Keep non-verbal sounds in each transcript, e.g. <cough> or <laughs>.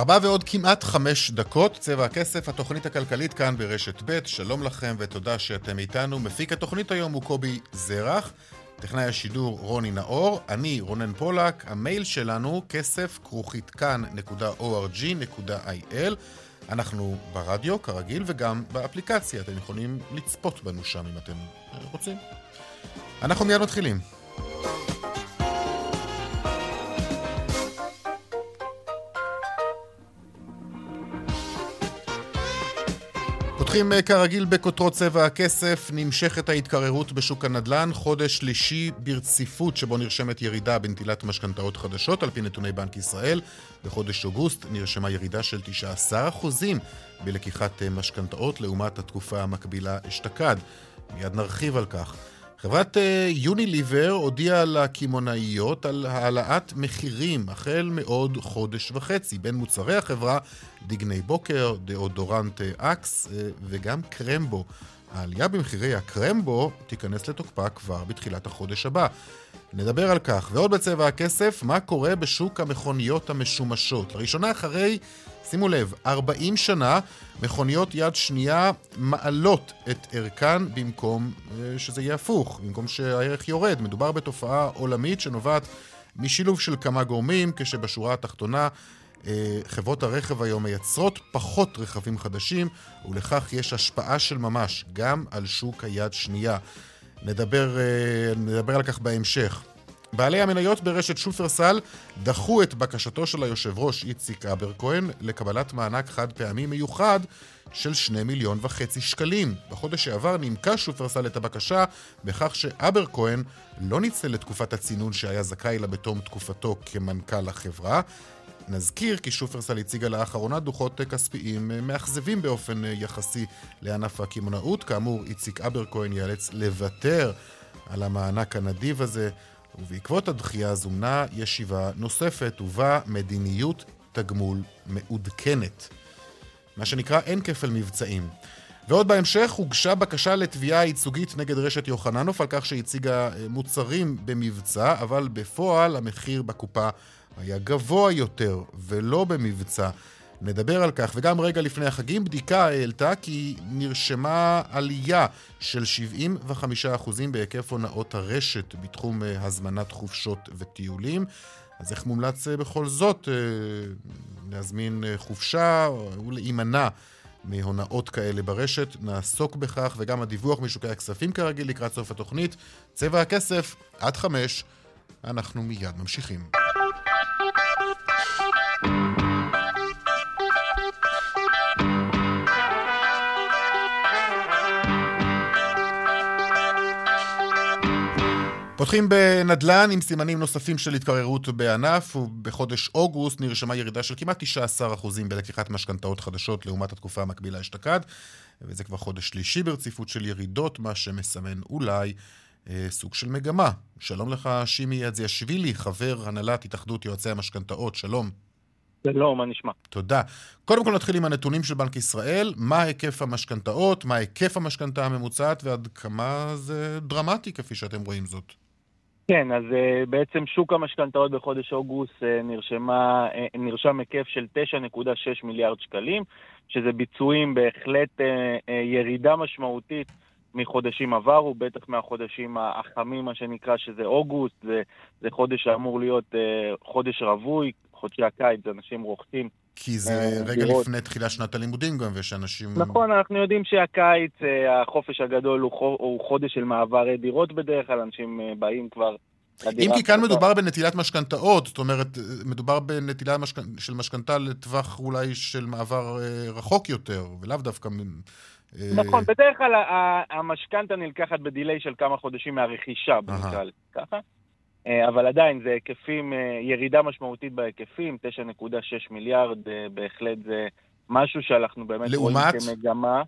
ארבע ועוד כמעט חמש דקות, צבע הכסף, התוכנית הכלכלית כאן ברשת ב', שלום לכם ותודה שאתם איתנו. מפיק התוכנית היום הוא קובי זרח, טכנאי השידור רוני נאור, אני רונן פולק, המייל שלנו כסף כרוכית כאן.org.il אנחנו ברדיו, כרגיל, וגם באפליקציה, אתם יכולים לצפות בנו שם אם אתם רוצים. אנחנו מיד מתחילים. פותחים אה, כרגיל בכותרות צבע הכסף, נמשכת ההתקררות בשוק הנדל"ן, חודש שלישי ברציפות שבו נרשמת ירידה בנטילת משכנתאות חדשות על פי נתוני בנק ישראל. בחודש אוגוסט נרשמה ירידה של 19% בלקיחת אה, משכנתאות לעומת התקופה המקבילה אשתקד. מיד נרחיב על כך. חברת יוניליבר אה, הודיעה לקמעונאיות על העלאת מחירים החל מעוד חודש וחצי בין מוצרי החברה דגני בוקר, דאודורנט אה, אקס אה, וגם קרמבו. העלייה במחירי הקרמבו תיכנס לתוקפה כבר בתחילת החודש הבא. נדבר על כך. ועוד בצבע הכסף, מה קורה בשוק המכוניות המשומשות. לראשונה אחרי שימו לב, 40 שנה מכוניות יד שנייה מעלות את ערכן במקום אה, שזה יהיה הפוך, במקום שהערך יורד. מדובר בתופעה עולמית שנובעת משילוב של כמה גורמים, כשבשורה התחתונה אה, חברות הרכב היום מייצרות פחות רכבים חדשים, ולכך יש השפעה של ממש גם על שוק היד שנייה. נדבר, אה, נדבר על כך בהמשך. בעלי המניות ברשת שופרסל דחו את בקשתו של היושב ראש איציק אברקוהן לקבלת מענק חד פעמי מיוחד של שני מיליון וחצי שקלים. בחודש שעבר נימקה שופרסל את הבקשה בכך שאברקוהן לא ניצל את תקופת הצינון שהיה זכאי לה בתום תקופתו כמנכ"ל החברה. נזכיר כי שופרסל הציגה לאחרונה דוחות כספיים מאכזבים באופן יחסי לענף הקמעונאות. כאמור, איציק אברקוהן ייאלץ לוותר על המענק הנדיב הזה. ובעקבות הדחייה זומנה ישיבה נוספת ובה מדיניות תגמול מעודכנת. מה שנקרא אין כפל מבצעים. ועוד בהמשך הוגשה בקשה לתביעה ייצוגית נגד רשת יוחננוף על כך שהציגה אה, מוצרים במבצע, אבל בפועל המחיר בקופה היה גבוה יותר ולא במבצע. נדבר על כך. וגם רגע לפני החגים, בדיקה העלתה כי נרשמה עלייה של 75% בהיקף הונאות הרשת בתחום אה, הזמנת חופשות וטיולים. אז איך מומלץ אה, בכל זאת אה, להזמין חופשה ולהימנע מהונאות כאלה ברשת? נעסוק בכך, וגם הדיווח משוקי הכספים כרגיל לקראת סוף התוכנית. צבע הכסף, עד חמש. אנחנו מיד ממשיכים. פותחים בנדל"ן עם סימנים נוספים של התקררות בענף, ובחודש אוגוסט נרשמה ירידה של כמעט 19% בלקיחת משכנתאות חדשות לעומת התקופה המקבילה אשתקד, וזה כבר חודש שלישי ברציפות של ירידות, מה שמסמן אולי אה, סוג של מגמה. שלום לך, שימי אדזיאשווילי, חבר הנהלת התאחדות יועצי המשכנתאות, שלום. שלום, מה נשמע? תודה. קודם כל נתחיל עם הנתונים של בנק ישראל, מה היקף המשכנתאות, מה היקף המשכנתה הממוצעת ועד כמה זה דרמטי כפי שאתם רואים זאת. כן, אז uh, בעצם שוק המשכנתאות בחודש אוגוסט uh, נרשמה, uh, נרשם היקף של 9.6 מיליארד שקלים, שזה ביצועים בהחלט ירידה משמעותית מחודשים עברו, בטח מהחודשים החמים, מה שנקרא, שזה אוגוסט, זה, זה חודש שאמור להיות חודש רווי, חודשי הקיץ, אנשים רוכשים. כי זה uh, רגע דירות. לפני תחילת שנת הלימודים גם, ויש אנשים... נכון, אנחנו יודעים שהקיץ, uh, החופש הגדול הוא, חודש של מעבר דירות בדרך כלל, אנשים uh, באים כבר... אם כי כאן מדובר בנטילת משכנתאות, זאת אומרת, מדובר בנטילה. של משכנתה לטווח אולי של מעבר רחוק יותר, ולאו דווקא... נכון, בדרך כלל המשכנתה נלקחת בדיליי של כמה חודשים מהרכישה, בנקרא לזה ככה. אבל עדיין זה היקפים, ירידה משמעותית בהיקפים, 9.6 מיליארד, בהחלט זה משהו שאנחנו באמת לעומת? רואים כמגמה.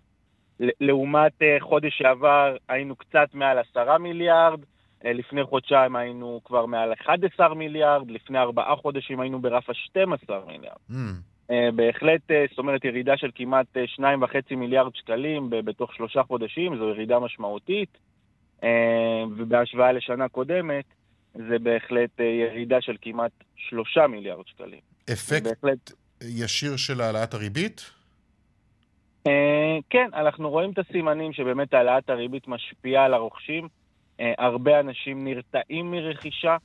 לעומת חודש שעבר היינו קצת מעל 10 מיליארד, לפני חודשיים היינו כבר מעל 11 מיליארד, לפני ארבעה חודשים היינו ברף ה-12 מיליארד. Mm. בהחלט, זאת אומרת, ירידה של כמעט 2.5 מיליארד שקלים בתוך שלושה חודשים, זו ירידה משמעותית, ובהשוואה לשנה קודמת, זה בהחלט ירידה של כמעט 3 מיליארד שקלים. אפקט בהחלט... ישיר של העלאת הריבית? כן, אנחנו רואים את הסימנים שבאמת העלאת הריבית משפיעה על הרוכשים. הרבה אנשים נרתעים מרכישה,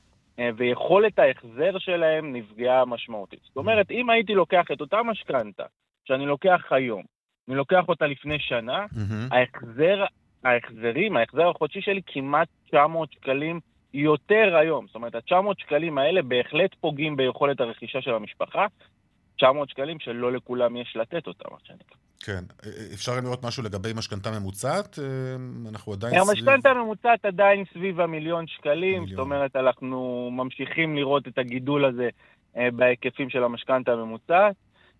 ויכולת ההחזר שלהם נפגעה משמעותית. זאת אומרת, אם הייתי לוקח את אותה משכנתה שאני לוקח היום, אני לוקח אותה לפני שנה, mm-hmm. ההחזר, ההחזרים, ההחזר החודשי שלי כמעט 900 שקלים יותר היום. זאת אומרת, ה-900 שקלים האלה בהחלט פוגעים ביכולת הרכישה של המשפחה. 900 שקלים שלא לכולם יש לתת אותם, מה שנקרא. כן. אפשר לראות משהו לגבי משכנתה ממוצעת? אנחנו עדיין סביב... המשכנתה הממוצעת עדיין סביב המיליון שקלים, מיליון. זאת אומרת, אנחנו ממשיכים לראות את הגידול הזה בהיקפים של המשכנתה הממוצעת.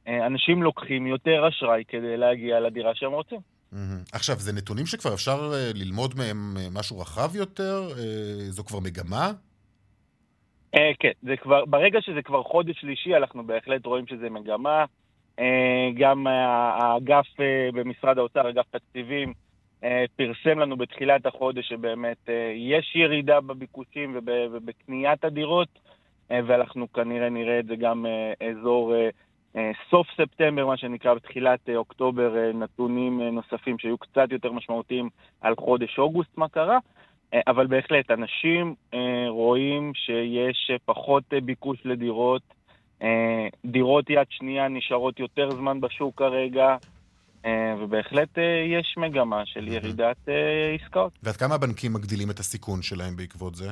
אנשים לוקחים יותר אשראי כדי להגיע לדירה שהם רוצים. עכשיו, זה נתונים שכבר אפשר ללמוד מהם משהו רחב יותר? זו כבר מגמה? כן, זה כבר, ברגע שזה כבר חודש שלישי, אנחנו בהחלט רואים שזה מגמה. גם האגף במשרד האוצר, אגף תקציבים, פרסם לנו בתחילת החודש שבאמת יש ירידה בביקושים ובקניית הדירות, ואנחנו כנראה נראה את זה גם אזור סוף ספטמבר, מה שנקרא, בתחילת אוקטובר, נתונים נוספים שיהיו קצת יותר משמעותיים על חודש אוגוסט, מה קרה. אבל בהחלט, אנשים רואים שיש פחות ביקוש לדירות, דירות יד שנייה נשארות יותר זמן בשוק כרגע, ובהחלט יש מגמה של ירידת עסקאות. ועד כמה הבנקים מגדילים את הסיכון שלהם בעקבות זה?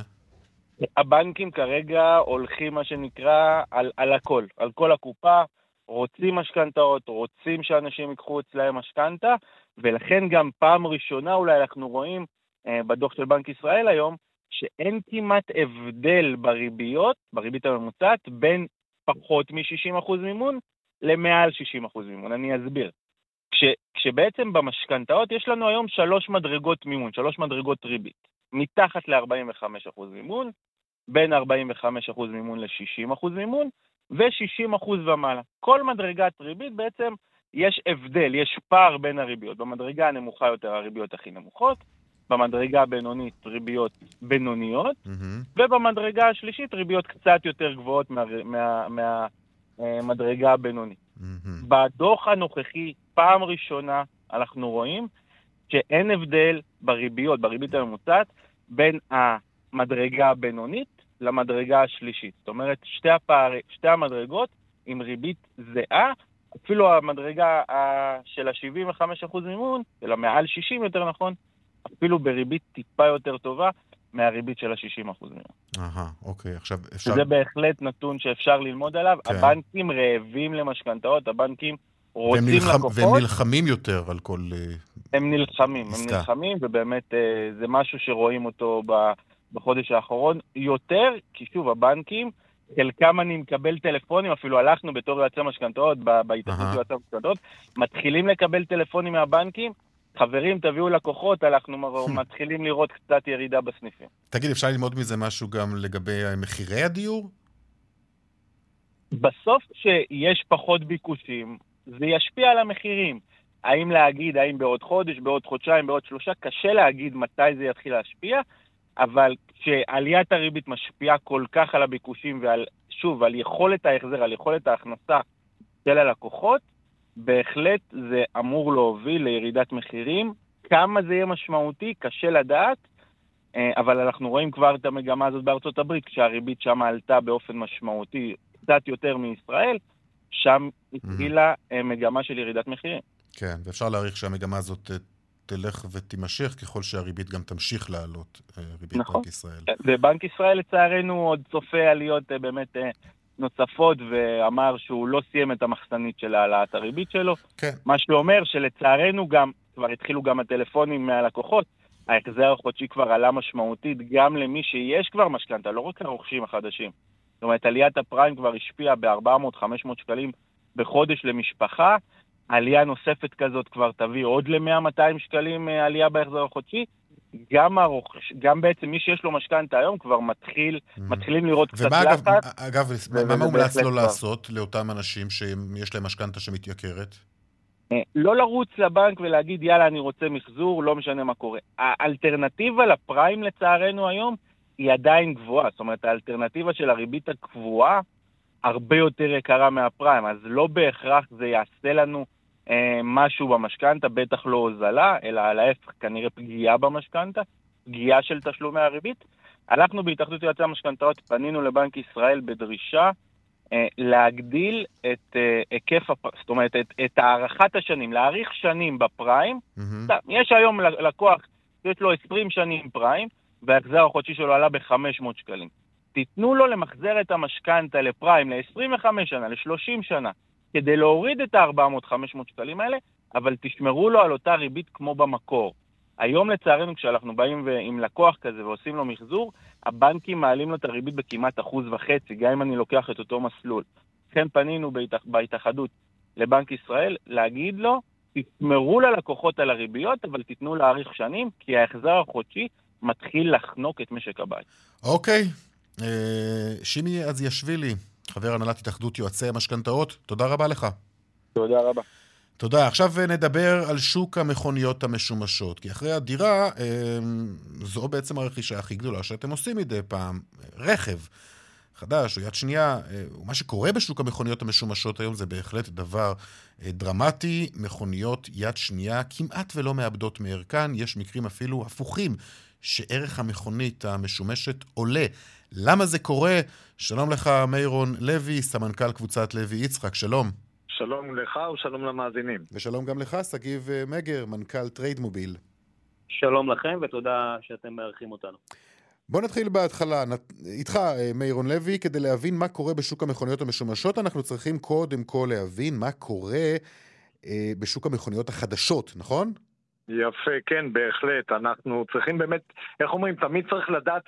הבנקים כרגע הולכים, מה שנקרא, על, על הכל, על כל הקופה, רוצים משכנתאות, רוצים שאנשים ייקחו אצלהם משכנתה, ולכן גם פעם ראשונה אולי אנחנו רואים בדוח של בנק ישראל היום, שאין כמעט הבדל בריביות, בריבית הממוצעת, בין פחות מ-60% מימון למעל 60% מימון. אני אסביר. כש, כשבעצם במשכנתאות יש לנו היום שלוש מדרגות מימון, שלוש מדרגות ריבית. מתחת ל-45% מימון, בין 45% מימון ל-60% מימון, ו-60% ומעלה. כל מדרגת ריבית בעצם יש הבדל, יש פער בין הריביות. במדרגה הנמוכה יותר הריביות הכי נמוכות, במדרגה הבינונית ריביות בינוניות, mm-hmm. ובמדרגה השלישית ריביות קצת יותר גבוהות מהמדרגה מה, מה, אה, הבינונית. Mm-hmm. בדוח הנוכחי, פעם ראשונה אנחנו רואים שאין הבדל בריביות, בריבית הממוצעת, בין המדרגה הבינונית למדרגה השלישית. זאת אומרת, שתי, הפער, שתי המדרגות עם ריבית זהה, אפילו המדרגה של ה-75% מימון, אלא מעל 60 יותר נכון, אפילו בריבית טיפה יותר טובה מהריבית של ה-60% ממנו. אהה, אוקיי, עכשיו אפשר... זה בהחלט נתון שאפשר ללמוד עליו. כן. הבנקים רעבים למשכנתאות, הבנקים רוצים נלחם, לקוחות. והם נלחמים יותר על כל אה, הם נלחמים, עסקה. הם נלחמים, ובאמת אה, זה משהו שרואים אותו בחודש האחרון. יותר, כי שוב, הבנקים... חלקם אני מקבל טלפונים, אפילו הלכנו בתור יועצי משכנתאות, בהתאחדות יועצי משכנתאות, מתחילים לקבל טלפונים מהבנקים, חברים, תביאו לקוחות, אנחנו <laughs> מתחילים לראות קצת ירידה בסניפים. תגיד, אפשר ללמוד מזה משהו גם לגבי מחירי הדיור? בסוף, כשיש פחות ביקושים, זה ישפיע על המחירים. האם להגיד, האם בעוד חודש, בעוד חודשיים, בעוד שלושה, קשה להגיד מתי זה יתחיל להשפיע, אבל כשעליית הריבית משפיעה כל כך על הביקושים ועל, שוב, על יכולת ההחזר, על יכולת ההכנסה של הלקוחות, בהחלט זה אמור להוביל לירידת מחירים. כמה זה יהיה משמעותי, קשה לדעת, אה, אבל אנחנו רואים כבר את המגמה הזאת בארצות הברית, כשהריבית שם עלתה באופן משמעותי קצת יותר מישראל, שם התחילה mm-hmm. מגמה של ירידת מחירים. כן, ואפשר להעריך שהמגמה הזאת אה, תלך ותימשך ככל שהריבית גם תמשיך לעלות, ריבית נכון. בנק ישראל. ובנק ישראל לצערנו עוד צופה עליות באמת נוספות ואמר שהוא לא סיים את המחסנית של העלאת הריבית שלו. כן. מה שאומר שלצערנו גם, כבר התחילו גם הטלפונים מהלקוחות, ההחזר החודשי כבר עלה משמעותית גם למי שיש כבר משכנתה, לא רק הרוכשים החדשים. זאת אומרת, עליית הפריים כבר השפיעה ב-400-500 שקלים בחודש למשפחה. עלייה נוספת כזאת כבר תביא עוד ל-100-200 שקלים אה, עלייה בהחזר החודשי. גם, הרוכש, גם בעצם מי שיש לו משכנתה היום כבר מתחיל, mm-hmm. מתחילים לראות קצת לחץ. אגב, אגב מה מומלץ לו לעשות לאותם אנשים שיש להם משכנתה שמתייקרת? אה, לא לרוץ לבנק ולהגיד, יאללה, אני רוצה מחזור, לא משנה מה קורה. האלטרנטיבה לפריים, לצערנו, היום, היא עדיין גבוהה. זאת אומרת, האלטרנטיבה של הריבית הקבועה הרבה יותר יקרה מהפריים, אז לא בהכרח זה יעשה לנו משהו במשכנתה, בטח לא הוזלה, אלא להפך, כנראה פגיעה במשכנתה, פגיעה של תשלומי הריבית. הלכנו בהתאחדות יועצי המשכנתאות, פנינו לבנק ישראל בדרישה אה, להגדיל את אה, היקף, הפ... זאת אומרת, את, את הארכת השנים, להאריך שנים בפריים. Mm-hmm. יש היום לקוח, יש לו 20 שנים פריים, וההחזר החודשי שלו עלה ב-500 שקלים. תיתנו לו למחזר את המשכנתה לפריים ל-25 שנה, ל-30 שנה, כדי להוריד את ה-400-500 שקלים האלה, אבל תשמרו לו על אותה ריבית כמו במקור. היום לצערנו כשאנחנו באים עם לקוח כזה ועושים לו מחזור, הבנקים מעלים לו את הריבית בכמעט אחוז וחצי, גם אם אני לוקח את אותו מסלול. לכן פנינו בהתאח... בהתאחדות לבנק ישראל להגיד לו, תשמרו ללקוחות על הריביות, אבל תיתנו להאריך שנים, כי ההחזר החודשי מתחיל לחנוק את משק הבית. אוקיי. אה, שימי אזיאשווילי, חבר הנהלת התאחדות יועצי המשכנתאות, תודה רבה לך. תודה רבה. תודה. עכשיו נדבר על שוק המכוניות המשומשות. כי אחרי הדירה, אה, זו בעצם הרכישה הכי גדולה שאתם עושים מדי פעם. רכב חדש או יד שנייה, אה, מה שקורה בשוק המכוניות המשומשות היום זה בהחלט דבר דרמטי. מכוניות יד שנייה כמעט ולא מאבדות מערכן. יש מקרים אפילו הפוכים, שערך המכונית המשומשת עולה. למה זה קורה? שלום לך, מירון לוי, סמנכ"ל קבוצת לוי יצחק, שלום. שלום לך ושלום למאזינים. ושלום גם לך, שגיב אה, מגר, מנכ"ל טרייד מוביל. שלום לכם ותודה שאתם מארחים אותנו. בוא נתחיל בהתחלה, איתך אה, מירון לוי, כדי להבין מה קורה בשוק המכוניות המשומשות, אנחנו צריכים קודם כל להבין מה קורה אה, בשוק המכוניות החדשות, נכון? יפה, כן, בהחלט. אנחנו צריכים באמת, איך אומרים, תמיד צריך לדעת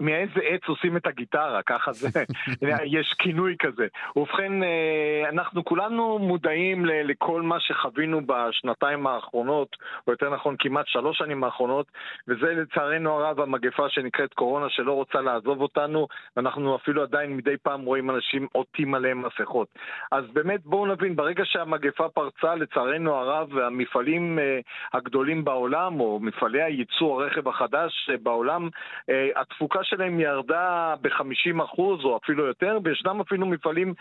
מאיזה עץ עושים את הגיטרה, ככה זה, <laughs> יש כינוי כזה. ובכן, אה, אנחנו כולנו מודעים לכל מה שחווינו בשנתיים האחרונות, או יותר נכון, כמעט שלוש שנים האחרונות, וזה לצערנו הרב המגפה שנקראת קורונה שלא רוצה לעזוב אותנו, ואנחנו אפילו עדיין מדי פעם רואים אנשים עוטים עליהם מסכות. אז באמת, בואו נבין, ברגע שהמגפה פרצה, לצערנו הרב, המפעלים אה, הגדולים בעולם, או מפעלי הייצור הרכב החדש אה, בעולם, אה, התפוקה שלהם ירדה ב-50% או אפילו יותר, וישנם אפילו מפעלים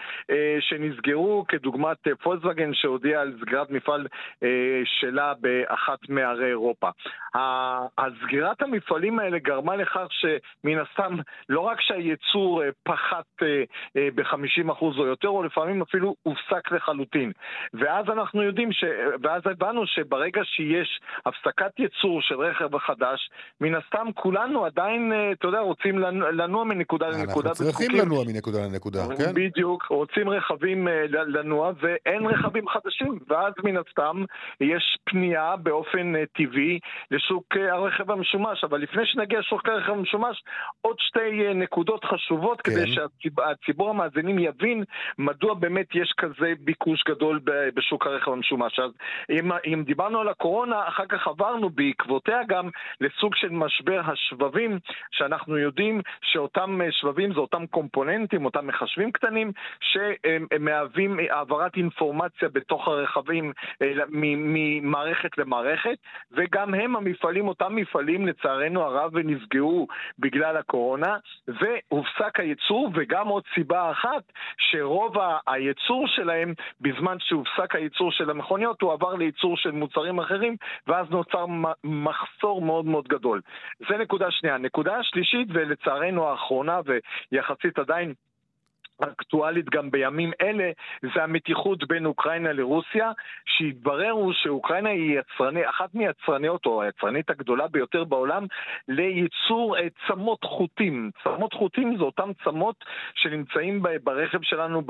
שנסגרו, כדוגמת פולסווגן שהודיעה על סגירת מפעל שלה באחת מערי אירופה. הסגירת המפעלים האלה גרמה לכך שמן הסתם, לא רק שהייצור פחת ב-50% או יותר, או לפעמים אפילו הופסק לחלוטין. ואז אנחנו יודעים, ש... ואז הבנו שברגע ברגע שיש הפסקת ייצור של רכב חדש, מן הסתם כולנו עדיין, אה, אתה יודע, רוצים לנוע מנקודה לנקודה. אנחנו צריכים לנוע מנקודה לנקודה, כן? בדיוק, רוצים רכבים אה, לנוע ואין רכבים חדשים, ואז מן הסתם יש פנייה באופן אה, טבעי לשוק הרכב המשומש. אבל לפני שנגיע לשוק הרכב המשומש, עוד שתי נקודות חשובות כן. כדי שהציבור המאזינים יבין מדוע באמת יש כזה ביקוש גדול בשוק הרכב המשומש. אז אם, אם דיברנו דיברנו על הקורונה, אחר כך עברנו בעקבותיה גם לסוג של משבר השבבים, שאנחנו יודעים שאותם אה, שבבים זה אותם קומפוננטים, אותם מחשבים קטנים, שמהווים העברת אינפורמציה בתוך הרכבים אה, ממערכת למערכת, וגם הם המפעלים, אותם מפעלים לצערנו הרב נפגעו בגלל הקורונה, והופסק הייצור, וגם עוד סיבה אחת, שרוב הייצור שלהם, בזמן שהופסק הייצור של המכוניות, הוא עבר לייצור של מוצרים דברים אחרים, ואז נוצר מחסור מאוד מאוד גדול. זה נקודה שנייה. נקודה שלישית, ולצערנו האחרונה, ויחסית עדיין אקטואלית גם בימים אלה, זה המתיחות בין אוקראינה לרוסיה, שהתברר הוא שאוקראינה היא יצרני, אחת מיצרניות, או היצרנית הגדולה ביותר בעולם, לייצור אה, צמות חוטים. צמות חוטים זה אותם צמות שנמצאים ברכב שלנו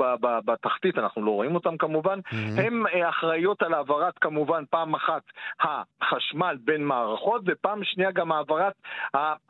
בתחתית, אנחנו לא רואים אותם כמובן, mm-hmm. הן אה, אחראיות על העברת כמובן פעם אחת החשמל בין מערכות, ופעם שנייה גם העברת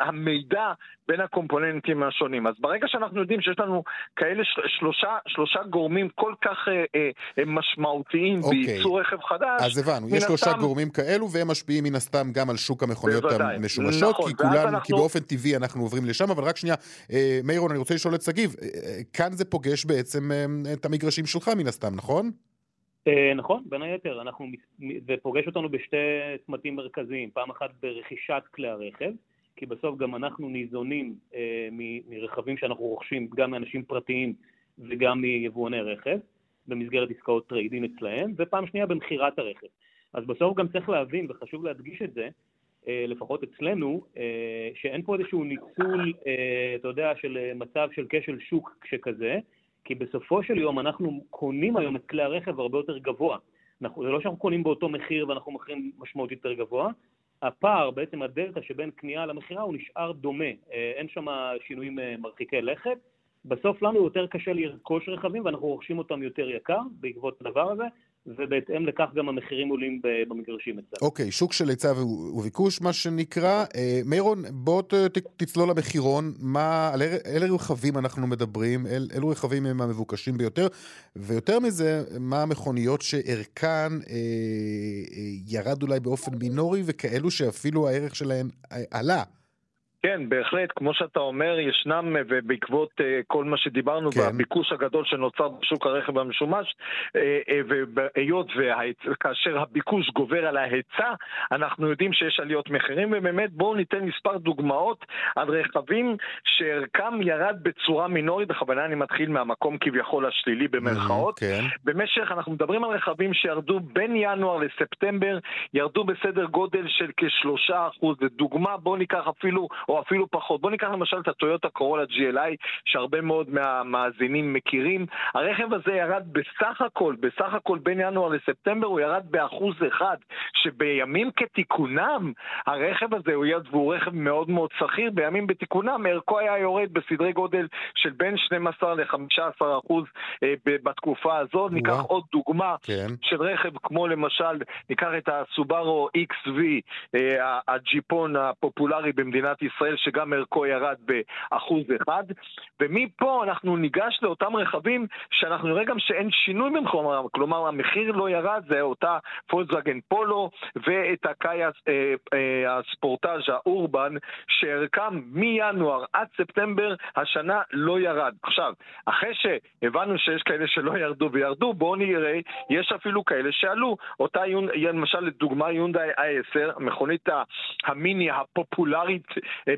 המידע בין הקומפוננטים השונים. אז ברגע שאנחנו יודעים שיש לנו כאלה שלושה, שלושה גורמים כל כך אה, אה, משמעותיים okay. אוקיי. בייצור רכב חדש. אז הבנו, יש שלושה הסתם... גורמים כאלו והם משפיעים מן הסתם גם על שוק המכוניות בוודאי. המשומשות, נכון, כי, כולן, אנחנו... כי באופן טבעי אנחנו עוברים לשם, אבל רק שנייה, אה, מאירון, אני רוצה לשאול את שגיב, אה, אה, כאן זה פוגש בעצם אה, את המגרשים שלך מן הסתם, נכון? אה, נכון, בין היתר, אנחנו, זה פוגש אותנו בשתי צמתים מרכזיים, פעם אחת ברכישת כלי הרכב, כי בסוף גם אנחנו ניזונים אה, מרכבים שאנחנו רוכשים, גם מאנשים פרטיים וגם מיבואני רכב, במסגרת עסקאות trade-in אצלהם, ופעם שנייה במכירת הרכב. אז בסוף גם צריך להבין, וחשוב להדגיש את זה, אה, לפחות אצלנו, אה, שאין פה איזשהו ניצול, אה, אתה יודע, של מצב של כשל שוק שכזה, כי בסופו של יום אנחנו קונים היום את כלי הרכב הרבה יותר גבוה. אנחנו, זה לא שאנחנו קונים באותו מחיר ואנחנו מוכרים משמעותית יותר גבוה, הפער, בעצם הדלתא שבין קנייה למכירה הוא נשאר דומה, אה, אין שם שינויים אה, מרחיקי לכת. בסוף לנו יותר קשה לרכוש רכבים ואנחנו רוכשים אותם יותר יקר בעקבות הדבר הזה, ובהתאם לכך גם המחירים עולים במגרשים אצלנו. אוקיי, שוק של היצע וביקוש, מה שנקרא. אה, מירון, בוא תצלול למחירון, מה, על אילו רכבים אנחנו מדברים, אל, אילו רכבים הם המבוקשים ביותר, ויותר מזה, מה המכוניות שערכן אה, אה, ירד אולי באופן מינורי, וכאלו שאפילו הערך שלהן אה, עלה. כן, בהחלט, כמו שאתה אומר, ישנם, ובעקבות uh, כל מה שדיברנו, כן. בביקוש הגדול שנוצר בשוק הרכב המשומש, uh, uh, והיות וכאשר הביקוש גובר על ההיצע, אנחנו יודעים שיש עליות מחירים, ובאמת בואו ניתן מספר דוגמאות על רכבים שערכם ירד בצורה מינורית, בכוונה אני מתחיל מהמקום כביכול השלילי במרכאות. כן. במשך, אנחנו מדברים על רכבים שירדו בין ינואר לספטמבר, ירדו בסדר גודל של כשלושה אחוז. לדוגמה, בואו ניקח אפילו... או אפילו פחות. בואו ניקח למשל את הטויוטה קורולה GLI, שהרבה מאוד מהמאזינים מכירים. הרכב הזה ירד בסך הכל, בסך הכל בין ינואר לספטמבר הוא ירד באחוז אחד, שבימים כתיקונם הרכב הזה הוא יד והוא רכב מאוד מאוד שכיר, בימים בתיקונם ערכו היה יורד בסדרי גודל של בין 12 ל-15 אחוז אה, בתקופה הזאת. ניקח עוד דוגמה כן. של רכב כמו למשל, ניקח את הסובארו XV, אה, הג'יפון הפופולרי במדינת ישראל. ישראל שגם ערכו ירד באחוז אחד, ומפה אנחנו ניגש לאותם רכבים שאנחנו נראה גם שאין שינוי במקומם, כלומר המחיר לא ירד, זה אותה פולקסווגן פולו ואת הקאי אה, אה, הספורטאז' האורבן שערכם מינואר עד ספטמבר השנה לא ירד. עכשיו, אחרי שהבנו שיש כאלה שלא ירדו וירדו, בואו נראה, יש אפילו כאלה שעלו. אותה, למשל לדוגמה יונדאי i10, מכונית המיני הפופולרית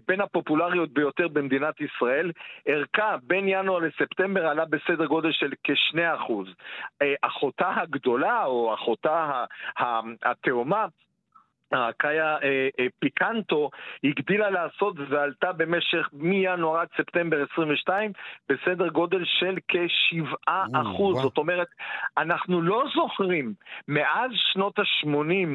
בין הפופולריות ביותר במדינת ישראל. ערכה בין ינואר לספטמבר עלה בסדר גודל של כ-2%. אה, אחותה הגדולה, או אחותה התאומה, הקאיה אה, אה, פיקנטו הגדילה לעשות ועלתה במשך מינואר עד ספטמבר 22 בסדר גודל של כ-7 אחוז. זאת אומרת, אנחנו לא זוכרים מאז שנות ה-80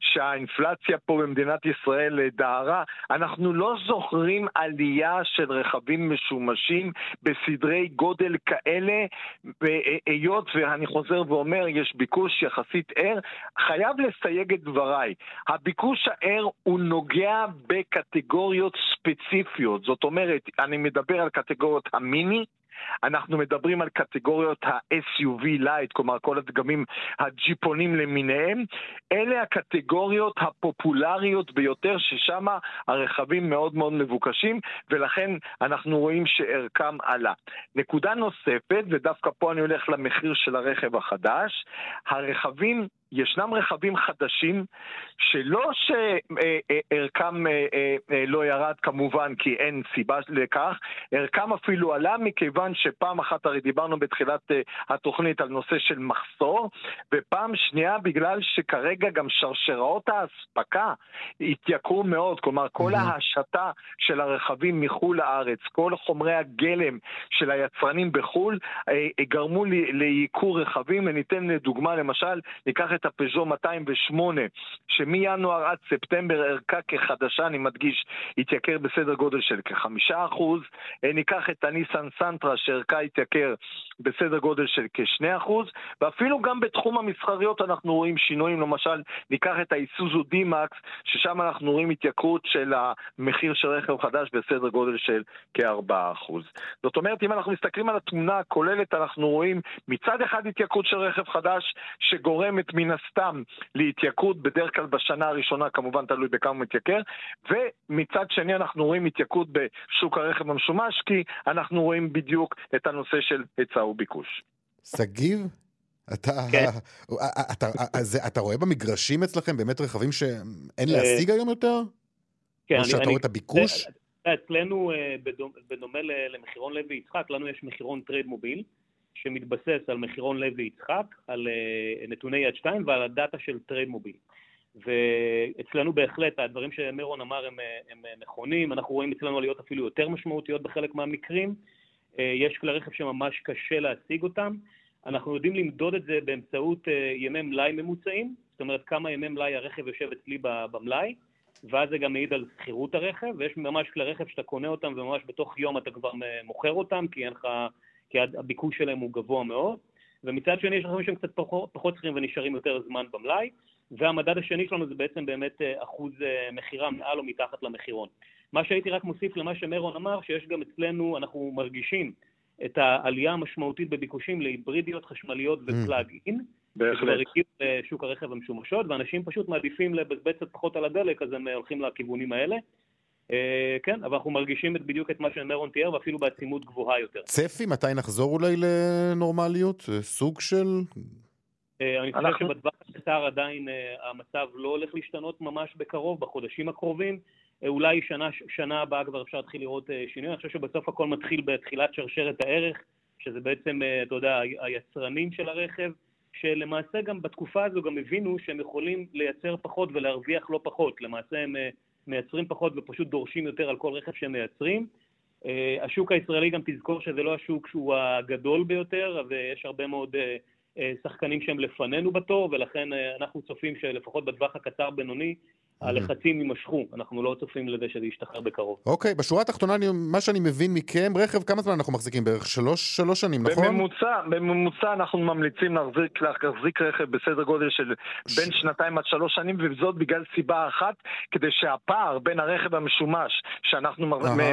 שהאינפלציה פה במדינת ישראל אה, דהרה, אנחנו לא זוכרים עלייה של רכבים משומשים בסדרי גודל כאלה, היות ואני חוזר ואומר, יש ביקוש יחסית ער, חייב לסייג את דבריי. הביקוש הער הוא נוגע בקטגוריות ספציפיות, זאת אומרת, אני מדבר על קטגוריות המיני, אנחנו מדברים על קטגוריות ה-SUV לייט, כלומר כל הדגמים הג'יפונים למיניהם. אלה הקטגוריות הפופולריות ביותר, ששם הרכבים מאוד מאוד מבוקשים, ולכן אנחנו רואים שערכם עלה. נקודה נוספת, ודווקא פה אני הולך למחיר של הרכב החדש, הרכבים ישנם רכבים חדשים שלא שערכם אה, אה, לא ירד כמובן כי אין סיבה לכך, ערכם אפילו עלה מכיוון שפעם אחת הרי דיברנו בתחילת התוכנית על נושא של מחסור, ופעם שנייה בגלל שכרגע גם שרשראות האספקה התייקרו מאוד, כלומר כל ההשתה של הרכבים מחו"ל לארץ, כל חומרי הגלם של היצרנים בחו"ל גרמו לייקור רכבים, וניתן דוגמה למשל, ניקח את הפז'ו 208, שמינואר עד ספטמבר ערכה כחדשה, אני מדגיש, התייקר בסדר גודל של כחמישה אחוז, ניקח את הניסן סנטרה שערכה התייקר בסדר גודל של כשני אחוז, ואפילו גם בתחום המסחריות אנחנו רואים שינויים, למשל, ניקח את האיסוזו די-מקס, ששם אנחנו רואים התייקרות של המחיר של רכב חדש בסדר גודל של כארבעה אחוז. זאת אומרת, אם אנחנו מסתכלים על התמונה הכוללת, אנחנו רואים מצד אחד התייקרות של רכב חדש, שגורמת מן הסתם להתייקרות, בדרך כלל בשנה הראשונה, כמובן תלוי בכמה מתייקר, ומצד שני אנחנו רואים התייקרות בשוק הרכב המשומש, כי אנחנו רואים בדיוק את הנושא של היצע וביקוש. שגיב? אתה, כן. אתה, אתה, אתה רואה במגרשים אצלכם באמת רכבים שאין אה, להשיג היום יותר? כן, או שאתה רואה את הביקוש? אצלנו, אה, בדומה למחירון לוי יצחק, לנו יש מחירון טרייד מוביל, שמתבסס על מחירון לוי יצחק, על אה, נתוני יד שתיים ועל הדאטה של טרייד מוביל. ואצלנו בהחלט הדברים שמירון אמר הם, הם נכונים, אנחנו רואים אצלנו עליות אפילו יותר משמעותיות בחלק מהמקרים. יש כלי רכב שממש קשה להשיג אותם. אנחנו יודעים למדוד את זה באמצעות אה, ימי מלאי ממוצעים, זאת אומרת כמה ימי מלאי הרכב יושב אצלי במלאי, ואז זה גם מעיד על סחירות הרכב, ויש ממש כלי רכב שאתה קונה אותם וממש בתוך יום אתה כבר מוכר אותם, כי, לך, כי הביקוש שלהם הוא גבוה מאוד, ומצד שני יש רכבים שהם קצת פחות, פחות שכירים ונשארים יותר זמן במלאי, והמדד השני שלנו זה בעצם באמת אה, אחוז אה, מכירה מעל או מתחת למחירון. מה שהייתי רק מוסיף למה שמרון אמר, שיש גם אצלנו, אנחנו מרגישים את העלייה המשמעותית בביקושים להיברידיות חשמליות ופלאג אין. בהחלט. שכבר הגיעו לשוק הרכב המשומשות, ואנשים פשוט מעדיפים לבזבז קצת פחות על הדלק, אז הם הולכים לכיוונים האלה. אה, כן, אבל אנחנו מרגישים בדיוק את מה שמרון תיאר, ואפילו בעצימות גבוהה יותר. צפי, מתי נחזור אולי לנורמליות? סוג של... אה, אני חושב שבטווח הקצר עדיין אה, המצב לא הולך להשתנות ממש בקרוב, בחודשים הקרובים. אולי שנה, שנה הבאה כבר אפשר להתחיל לראות אה, שינוי. אני חושב שבסוף הכל מתחיל בתחילת שרשרת הערך, שזה בעצם, אה, אתה יודע, היצרנים של הרכב, שלמעשה גם בתקופה הזו גם הבינו שהם יכולים לייצר פחות ולהרוויח לא פחות. למעשה הם אה, מייצרים פחות ופשוט דורשים יותר על כל רכב שהם מייצרים. השוק הישראלי גם תזכור שזה לא השוק שהוא הגדול ביותר, ויש הרבה מאוד שחקנים שהם לפנינו בתור, ולכן אנחנו צופים שלפחות בטווח הקצר-בינוני הלחצים יימשכו, אנחנו לא צופים לזה שזה ישתחרר בקרוב. אוקיי, בשורה התחתונה, מה שאני מבין מכם, רכב, כמה זמן אנחנו מחזיקים? בערך שלוש, שלוש שנים, נכון? בממוצע, בממוצע אנחנו ממליצים להחזיק, להחזיק רכב בסדר גודל של בין שנתיים עד שלוש שנים, וזאת בגלל סיבה אחת, כדי שהפער בין הרכב המשומש שאנחנו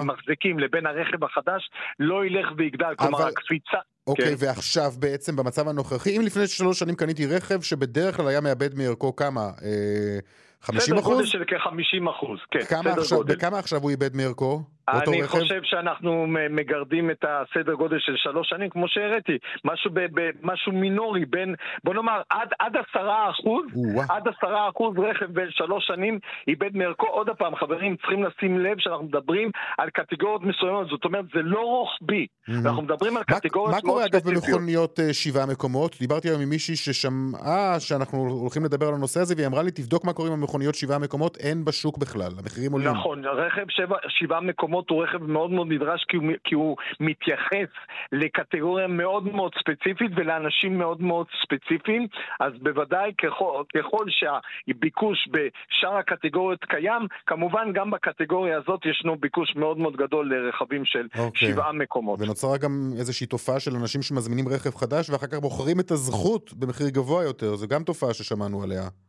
מחזיקים לבין הרכב החדש לא ילך ויגדל. כלומר, הקפיצה... אוקיי, כן. ועכשיו בעצם במצב הנוכחי, אם לפני שלוש שנים קניתי רכב שבדרך כלל היה מאבד מערכו כמה? אה, 50 אחוז? סדר גודל של כ-50 אחוז, כן. כמה עכשיו, בכמה עכשיו הוא איבד מערכו? אני רכב? חושב שאנחנו מגרדים את הסדר גודל של שלוש שנים, כמו שהראיתי, משהו, ב, ב, משהו מינורי בין, בוא נאמר, עד, עד עשרה אחוז, עד עשרה אחוז רכב בין שלוש שנים איבד מערכו. עוד פעם, חברים, צריכים לשים לב שאנחנו מדברים על קטגוריות מסוימות, זאת אומרת, זה לא רוחבי, אנחנו מדברים על קטגוריות מאוד ספציפיות. מה קורה אגב במכוניות אה, שבעה מקומות? דיברתי היום עם מישהי ששמעה שאנחנו הולכים לדבר על הנושא הזה, והיא אמרה לי, תבדוק מה קורה עם המכוניות שבעה מקומות, אין בשוק בכלל, המחירים עולים. נכון, רכב שבע, שבעה מקומות מקומות הוא רכב מאוד מאוד נדרש כי הוא, כי הוא מתייחס לקטגוריה מאוד מאוד ספציפית ולאנשים מאוד מאוד ספציפיים, אז בוודאי ככל, ככל שהביקוש בשאר הקטגוריות קיים, כמובן גם בקטגוריה הזאת ישנו ביקוש מאוד מאוד גדול לרכבים של okay. אוקיי. שבעה מקומות. ונוצרה גם איזושהי תופעה של אנשים שמזמינים רכב חדש ואחר כך בוחרים את הזכות במחיר גבוה יותר, זו גם תופעה ששמענו עליה.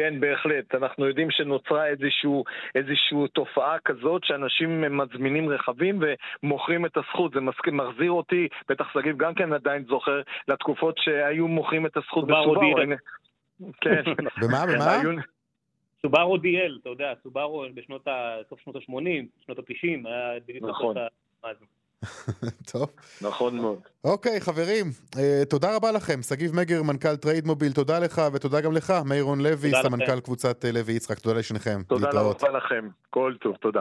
כן, בהחלט. אנחנו יודעים שנוצרה איזושהי איזשהו תופעה כזאת שאנשים מזמינים רכבים ומוכרים את הזכות. זה מסכים, מחזיר אותי, בטח שגיב גם כן עדיין זוכר, לתקופות שהיו מוכרים את הזכות בסובארו. <laughs> כן. במה? במה? סובארו DL, אתה יודע, סובארו בשנות ה... סוף שנות ה-80, שנות ה-90, היה בדיוק נכון. <laughs> טוב. נכון מאוד. אוקיי, חברים, אה, תודה רבה לכם. שגיב מגר, מנכ"ל טרייד מוביל, תודה לך, ותודה גם לך, מירון לוי, סמנכ"ל קבוצת אה, לוי יצחק, תודה לשניכם. תודה רבה לכם, כל טוב, תודה.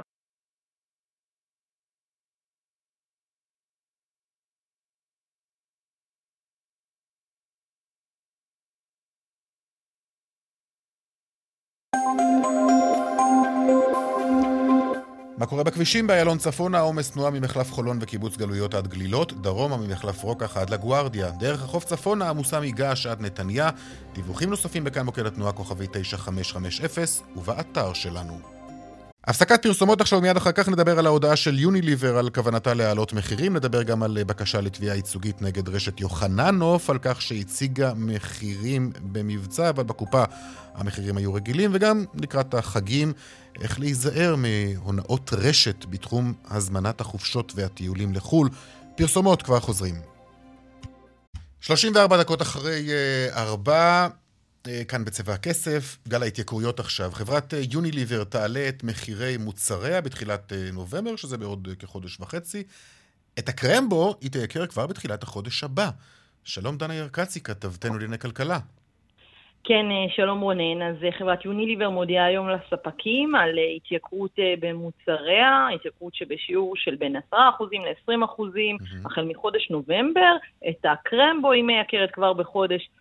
קורה בכבישים באיילון צפונה? עומס תנועה ממחלף חולון וקיבוץ גלויות עד גלילות, דרומה ממחלף רוקח עד לגוארדיה, דרך החוף צפונה עמוסה מגעש עד נתניה, דיווחים נוספים בכאן מוקד התנועה כוכבי 9550 ובאתר שלנו. הפסקת פרסומות עכשיו, מיד אחר כך נדבר על ההודעה של יוניליבר על כוונתה להעלות מחירים, נדבר גם על בקשה לתביעה ייצוגית נגד רשת יוחננוף, על כך שהציגה מחירים במבצע, אבל בקופה המחירים היו רגילים, וגם לקראת החגים, איך להיזהר מהונאות רשת בתחום הזמנת החופשות והטיולים לחו"ל. פרסומות כבר חוזרים. 34 דקות אחרי 4, uh, אה, כאן בצבע הכסף, גל ההתייקרויות עכשיו. חברת אה, יוניליבר תעלה את מחירי מוצריה בתחילת אה, נובמבר, שזה בעוד כחודש וחצי. את הקרמבו היא תייקר כבר בתחילת החודש הבא. שלום דנה ירקצי, כתבתנו לענייני כלכלה. כן, שלום רונן. אז חברת יוניליבר מודיעה היום לספקים על התייקרות במוצריה, התייקרות שבשיעור של בין 10% ל-20%, mm-hmm. החל מחודש נובמבר. את הקרמבו היא מייקרת כבר בחודש אה,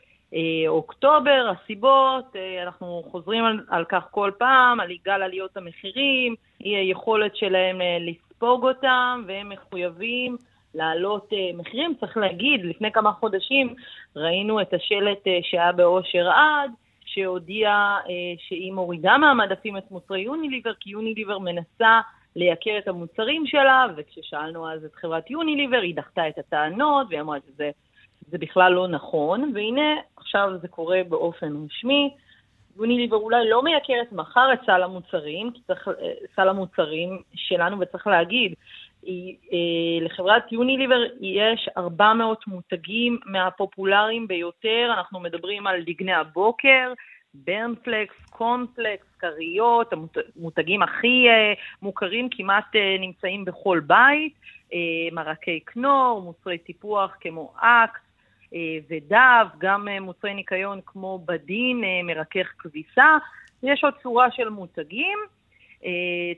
אוקטובר, הסיבות, אה, אנחנו חוזרים על, על כך כל פעם, על גל עליות המחירים, אי היכולת שלהם אה, לספוג אותם, והם מחויבים להעלות מחירים. צריך להגיד, לפני כמה חודשים ראינו את השלט שהיה באושר עד, שהודיעה שהיא מורידה מהמדפים את מוצרי יוניליבר, כי יוניליבר מנסה לייקר את המוצרים שלה, וכששאלנו אז את חברת יוניליבר, היא דחתה את הטענות, והיא אמרה שזה... זה בכלל לא נכון, והנה עכשיו זה קורה באופן רשמי. יוניליבר אולי לא מייקרת מחר את סל המוצרים, כי צריך, אה, סל המוצרים שלנו, וצריך להגיד, היא, אה, לחברת יוניליבר יש 400 מותגים מהפופולריים ביותר, אנחנו מדברים על דגני הבוקר, ברנפלקס, קונפלקס, כריות, המותגים הכי אה, מוכרים כמעט נמצאים בכל בית, מרקי כנור, מוצרי טיפוח כמו אקס, ודב, גם אה, מוצרי ניקיון כמו בדין, אה, מרכך כביסה, יש עוד צורה של מותגים.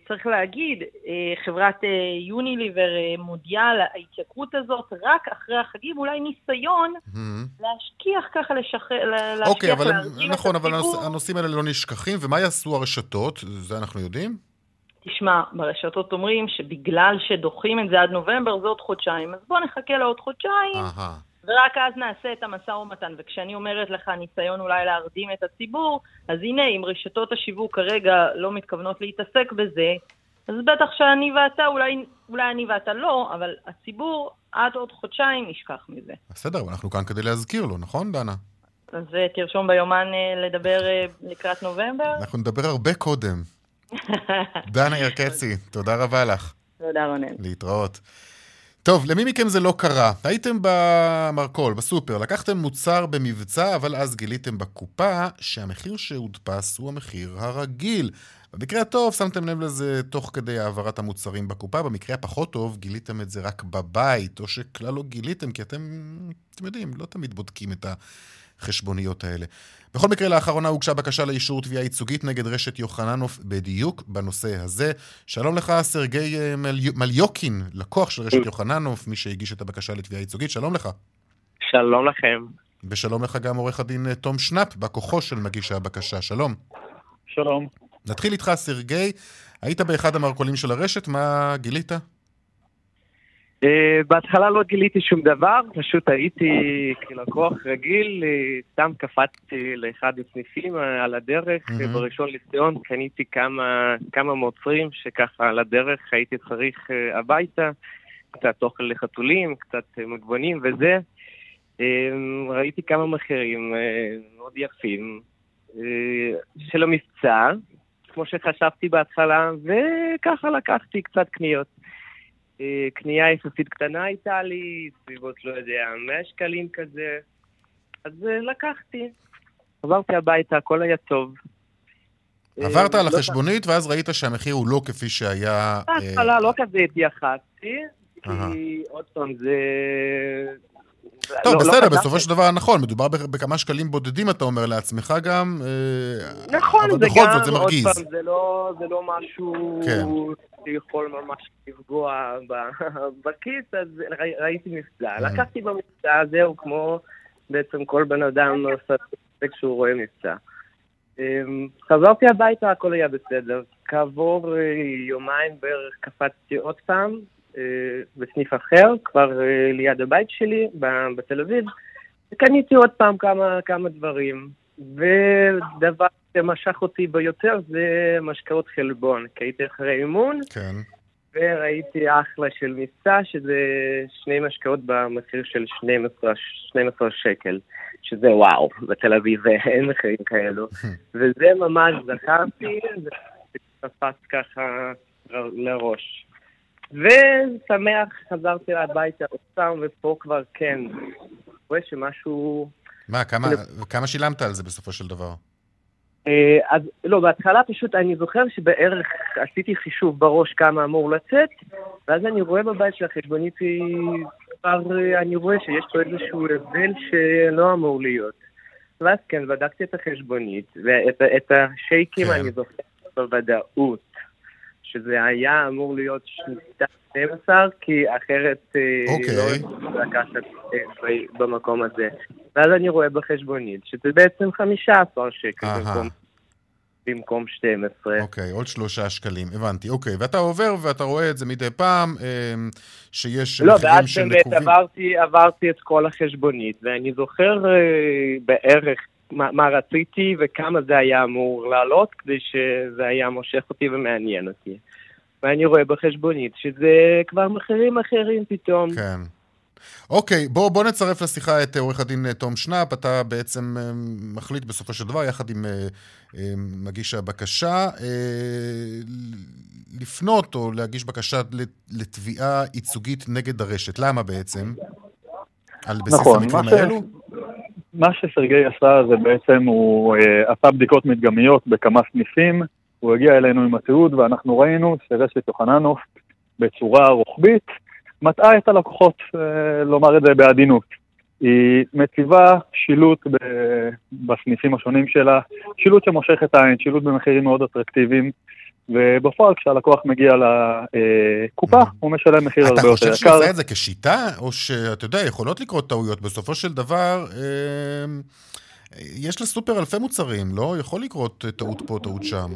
צריך להגיד, חברת יוניליבר מודיעה על ההתייקרות הזאת רק אחרי החגים, אולי ניסיון mm-hmm. להשכיח ככה, לשחרר, להשכיח, אוקיי, אבל נכון, אבל הנושאים האלה לא נשכחים, ומה יעשו הרשתות? זה אנחנו יודעים? תשמע, ברשתות אומרים שבגלל שדוחים את זה עד נובמבר, זה עוד חודשיים, אז בוא נחכה לעוד חודשיים. Aha. ורק אז נעשה את המשא ומתן. וכשאני אומרת לך ניסיון אולי להרדים את הציבור, אז הנה, אם רשתות השיווק כרגע לא מתכוונות להתעסק בזה, אז בטח שאני ואתה, אולי, אולי אני ואתה לא, אבל הציבור עד עוד חודשיים ישכח מזה. בסדר, אנחנו כאן כדי להזכיר לו, נכון, דנה? אז אה, תרשום ביומן אה, לדבר אה, לקראת נובמבר. אנחנו נדבר הרבה קודם. דנה ירקצי, תודה רבה לך. תודה רונן. להתראות. טוב, למי מכם זה לא קרה? הייתם במרכול, בסופר, לקחתם מוצר במבצע, אבל אז גיליתם בקופה שהמחיר שהודפס הוא המחיר הרגיל. במקרה הטוב שמתם לב לזה תוך כדי העברת המוצרים בקופה, במקרה הפחות טוב גיליתם את זה רק בבית, או שכלל לא גיליתם, כי אתם, אתם יודעים, לא תמיד בודקים את החשבוניות האלה. בכל מקרה, לאחרונה הוגשה בקשה לאישור תביעה ייצוגית נגד רשת יוחננוף בדיוק בנושא הזה. שלום לך, סרגי אה, מליוקין, לקוח של רשת יוחננוף, מי שהגיש את הבקשה לתביעה ייצוגית. שלום לך. שלום לכם. ושלום לך גם עורך הדין אה, תום שנאפ, בא כוחו של מגיש הבקשה. שלום. שלום. נתחיל איתך, סרגי. היית באחד המרכולים של הרשת, מה גילית? Uh, בהתחלה לא גיליתי שום דבר, פשוט הייתי כלקוח רגיל, uh, סתם קפצתי לאחד הסניפים uh, על הדרך, mm-hmm. בראשון לציון קניתי כמה, כמה מוצרים שככה על הדרך הייתי צריך הביתה, קצת אוכל לחתולים, קצת מגבונים וזה. ראיתי כמה מחירים מאוד יפים של המבצע, כמו שחשבתי בהתחלה, וככה לקחתי קצת קניות. אה, קנייה יחסית קטנה הייתה לי, סביבות, לא יודע, 100 שקלים כזה. אז אה, לקחתי. עברתי הביתה, הכל היה טוב. אה, עברת על לא החשבונית, ואז ראית שהמחיר הוא לא כפי שהיה... בהתחלה לא כזה התייחסתי, כי עוד פעם, זה... טוב, לא, לא בסדר, לא בסופו של דבר נכון, מדובר בכמה שקלים בודדים, אתה אומר לעצמך גם, אה, נכון, אבל בכל גם, זאת זה מרגיז. עוד פעם, זה לא, זה לא משהו כן. שיכול ממש לפגוע בכיס, <laughs> אז ראיתי מבצע. Mm. לקחתי במבצע, זהו, כמו בעצם כל בן אדם עושה כשהוא רואה מבצע. אמ, חזרתי הביתה, הכל היה בסדר. כעבור אה, יומיים בערך קפצתי עוד פעם בסניף אחר, כבר אה, ליד הבית שלי, בתל אביב, וקניתי עוד פעם כמה, כמה דברים. ודבר שמשך אותי ביותר זה משקאות חלבון, כי הייתי אחרי אימון. כן. וראיתי אחלה של מבצע, שזה שני משקאות במחיר של 12, 12 שקל, שזה וואו, בתל אביב אין מחירים כאלו. <laughs> וזה ממש זכרתי, זה קפץ ככה לראש. ושמח, חזרתי הביתה עוד פעם, ופה כבר כן, רואה שמשהו... מה, כמה, כמה שילמת על זה בסופו של דבר? אה, אז לא, בהתחלה פשוט אני זוכר שבערך עשיתי חישוב בראש כמה אמור לצאת, ואז אני רואה בבית של החשבונית, כבר אני רואה שיש פה איזשהו הבדל שלא אמור להיות. ואז כן, בדקתי את החשבונית, ואת השייקים כן. אני זוכר בוודאות, שזה היה אמור להיות שנייה 12, כי אחרת אה, אוקיי. לא יכולתי לקחת אה, במקום הזה. ואז אני רואה בחשבונית שזה בעצם 15 שקל במקום במקום 12. אוקיי, עוד שלושה שקלים, הבנתי. אוקיי, ואתה עובר ואתה רואה את זה מדי פעם, אה, שיש לא, מחירים של נקובים... לא, ואז באמת עברתי, עברתי את כל החשבונית, ואני זוכר בערך מה, מה רציתי וכמה זה היה אמור לעלות, כדי שזה היה מושך אותי ומעניין אותי. ואני רואה בחשבונית שזה כבר מחירים אחרים פתאום. כן. אוקיי, בוא, בוא נצרף לשיחה את עורך הדין אה, תום שנאפ. אתה בעצם אה, מחליט בסופו של דבר, יחד עם אה, מגיש הבקשה, לפנות או להגיש בקשה לתביעה ייצוגית נגד הרשת. למה בעצם? על בסיס נכון, המקרים ש... האלו? מה שסרגי עשה זה בעצם, הוא עשה בדיקות מדגמיות בכמה סניפים, הוא הגיע אלינו עם התיעוד ואנחנו ראינו שרשת יוחננוף בצורה רוחבית מטעה את הלקוחות, אה, לומר את זה בעדינות. היא מציבה שילוט בסניפים השונים שלה, שילוט שמושך את העין, שילוט במחירים מאוד אטרקטיביים, ובפועל כשהלקוח מגיע לקופה, הוא משלם מחיר הרבה יותר יקר. אתה חושב שהוא עושה את זה כשיטה, או שאתה יודע, יכולות לקרות טעויות? בסופו של דבר, אה, יש לסופר אלפי מוצרים, לא? יכול לקרות טעות פה, טעות שם.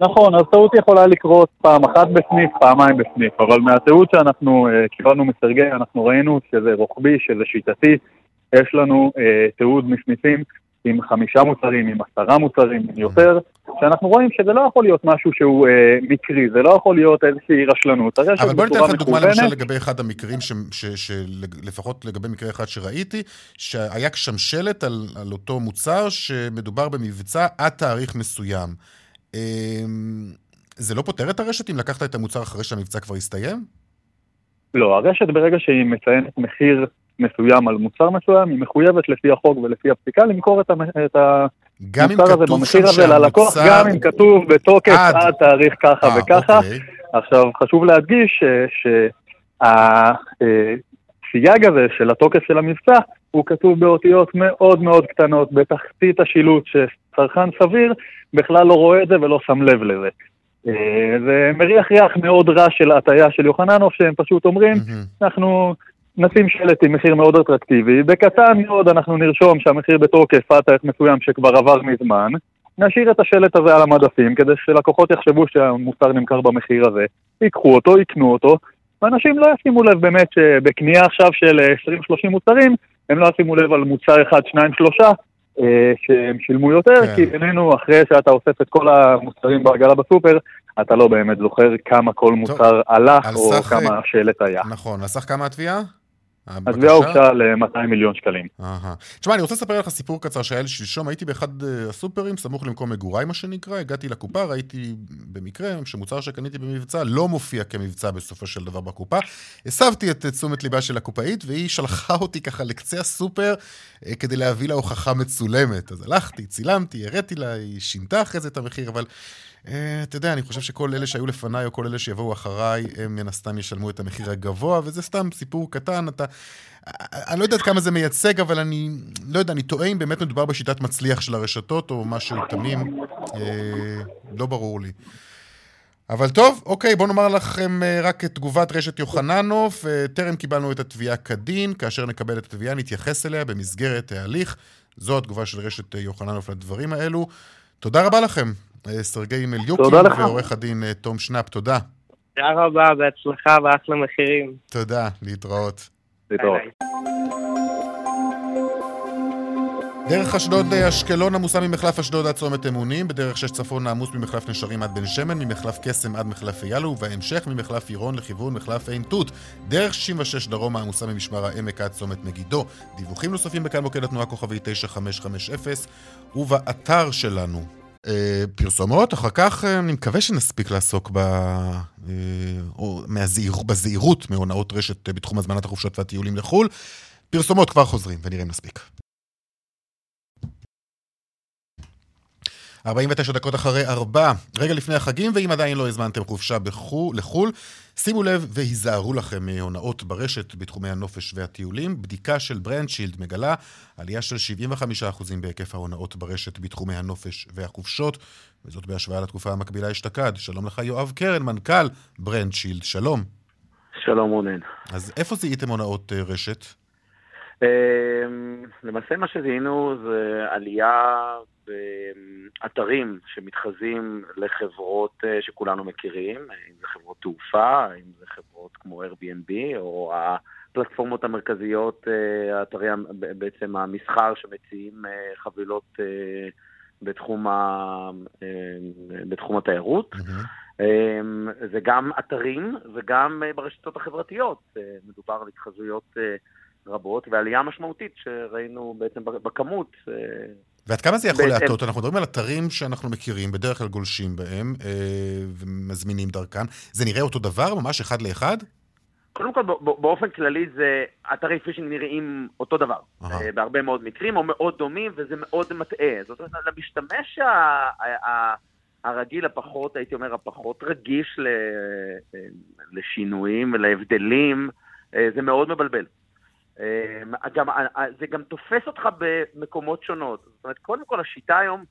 נכון, אז טעות יכולה לקרות פעם אחת בסניף, פעמיים בסניף, אבל מהתיעוד שאנחנו uh, קיבלנו מסרגי, אנחנו ראינו שזה רוחבי, שזה שיטתי, יש לנו uh, תיעוד מסניפים עם חמישה מוצרים, עם עשרה מוצרים, יותר, שאנחנו רואים שזה לא יכול להיות משהו שהוא אה, מקרי, זה לא יכול להיות איזושהי רשלנות. אבל בוא ניתן לך דוגמה למשל לגבי אחד המקרים, שלפחות לגבי מקרה אחד שראיתי, שהיה שם שלט על, על אותו מוצר שמדובר במבצע עד תאריך מסוים. אמ, זה לא פותר את הרשת אם לקחת את המוצר אחרי שהמבצע כבר הסתיים? לא, הרשת ברגע שהיא מציינת מחיר מסוים על מוצר מסוים, היא מחויבת לפי החוק ולפי הפסיקה למכור את, המ... את המוצר הזה במחיר הזה ללקוח, גם אם כתוב בתוקף עד, עד תאריך ככה 아, אה, וככה. אוקיי. עכשיו, חשוב להדגיש שהסייג הזה של התוקף של המבצע, הוא כתוב באותיות מאוד מאוד קטנות בתחתית השילוט, שצרכן סביר בכלל לא רואה את זה ולא שם לב לזה. אה, זה מריח ריח מאוד רע של הטעיה של יוחננוף, שהם פשוט אומרים, אנחנו נשים שלט עם מחיר מאוד אטרקטיבי, בקטן מאוד אנחנו נרשום שהמחיר בתוקף עד תאריך מסוים שכבר עבר מזמן, נשאיר את השלט הזה על המדפים כדי שלקוחות יחשבו שהמוצר נמכר במחיר הזה, ייקחו אותו, יקנו אותו, ואנשים לא ישימו לב באמת שבקנייה עכשיו של 20-30 מוצרים, הם לא ישימו לב על מוצר אחד, שניים, שלושה, אה, שהם שילמו יותר, כן. כי בינינו, אחרי שאתה אוסף את כל המוצרים בעגלה בסופר, אתה לא באמת זוכר כמה כל מוצר הלך, או כמה השלט היה. נכון, על סך כמה התביעה? התביעה הוגשה ל-200 מיליון שקלים. תשמע, אני רוצה לספר לך סיפור קצר שהיה לי שלשום, הייתי באחד אה, הסופרים, סמוך למקום מגוריי, מה שנקרא, הגעתי לקופה, ראיתי במקרה שמוצר שקניתי במבצע לא מופיע כמבצע בסופו של דבר בקופה. הסבתי את תשומת ליבה של הקופאית, והיא שלחה אותי ככה לקצה הסופר אה, כדי להביא לה הוכחה מצולמת. אז הלכתי, צילמתי, הראתי לה, היא שינתה אחרי זה את המחיר, אבל... אה, אתה יודע, אני חושב שכל אלה שהיו לפניי או כל אלה שיבואו אחריי, הם מן הסתם ישלמו את המחיר הגבוה, וזה סתם סיפור קטן, אתה... אני לא יודע עד כמה זה מייצג, אבל אני לא יודע, אני טועה אם באמת מדובר בשיטת מצליח של הרשתות או משהו תמים, אה, לא ברור לי. אבל טוב, אוקיי, בואו נאמר לכם אה, רק את תגובת רשת יוחננוף. טרם קיבלנו את התביעה כדין, כאשר נקבל את התביעה נתייחס אליה במסגרת ההליך. זו התגובה של רשת יוחננוף לדברים האלו. תודה רבה לכם, סרגי מליוקין ועורך הדין תום שנאפ, תודה. תודה רבה, בהצלחה ואחלה מחירים. תודה, להתראות. להתראות. דרך אשדוד אשקלון עמוסה ממחלף אשדוד עד צומת אמונים, בדרך שש צפון עמוס ממחלף נשרים עד בן שמן, ממחלף קסם עד מחלף אייל, ובהמשך ממחלף עירון לכיוון מחלף עין תות. דרך 66 דרומה עמוסה ממשמר העמק עד צומת מגידו. דיווחים נוספים בכאן מוקד התנועה כוכבי 9550, ובאתר שלנו. אה, פרסומות, אחר כך אה, אני מקווה שנספיק לעסוק ב... אה, או מהזהיר, בזהירות מהונאות רשת בתחום הזמנת החופשות והטיולים לחו"ל. פרסומות כבר חוזרים, ונראה אם נספיק. 49 דקות אחרי 4, רגע לפני החגים, ואם עדיין לא הזמנתם חופשה בחול, לחו"ל, שימו לב והיזהרו לכם מהונאות ברשת בתחומי הנופש והטיולים. בדיקה של ברנדשילד מגלה עלייה של 75% בהיקף ההונאות ברשת בתחומי הנופש והחופשות, וזאת בהשוואה לתקופה המקבילה אשתקד. שלום לך יואב קרן, מנכ"ל ברנדשילד, שלום. שלום רונן. אז איפה זיהיתם הונאות אה, רשת? אמ, למעשה מה שזיהינו זה עלייה באתרים שמתחזים לחברות אה, שכולנו מכירים, אם זה חברות תעופה, אם זה חברות כמו Airbnb, או הפלטפורמות המרכזיות, אה, אתרי בעצם המסחר שמציעים אה, חבילות בתחום, ה, בתחום התיירות. Mm-hmm. זה גם אתרים וגם ברשתות החברתיות. מדובר על התחזויות רבות ועלייה משמעותית שראינו בעצם בכמות. ועד כמה זה יכול להטות? אנחנו מדברים על אתרים שאנחנו מכירים, בדרך כלל גולשים בהם אה, ומזמינים דרכם. זה נראה אותו דבר, ממש אחד לאחד? קודם כל, באופן כללי זה, אתרי פישינג נראים אותו דבר, אה, בהרבה מאוד מקרים, או מאוד דומים, וזה מאוד מטעה. זאת אומרת, למשתמש הרגיל הפחות, הייתי אומר, הפחות רגיש אה, לשינויים ולהבדלים, זה מאוד מבלבל. אמ, גם, אה, אה, זה גם תופס אותך במקומות שונות. זאת אומרת, קודם כל השיטה היום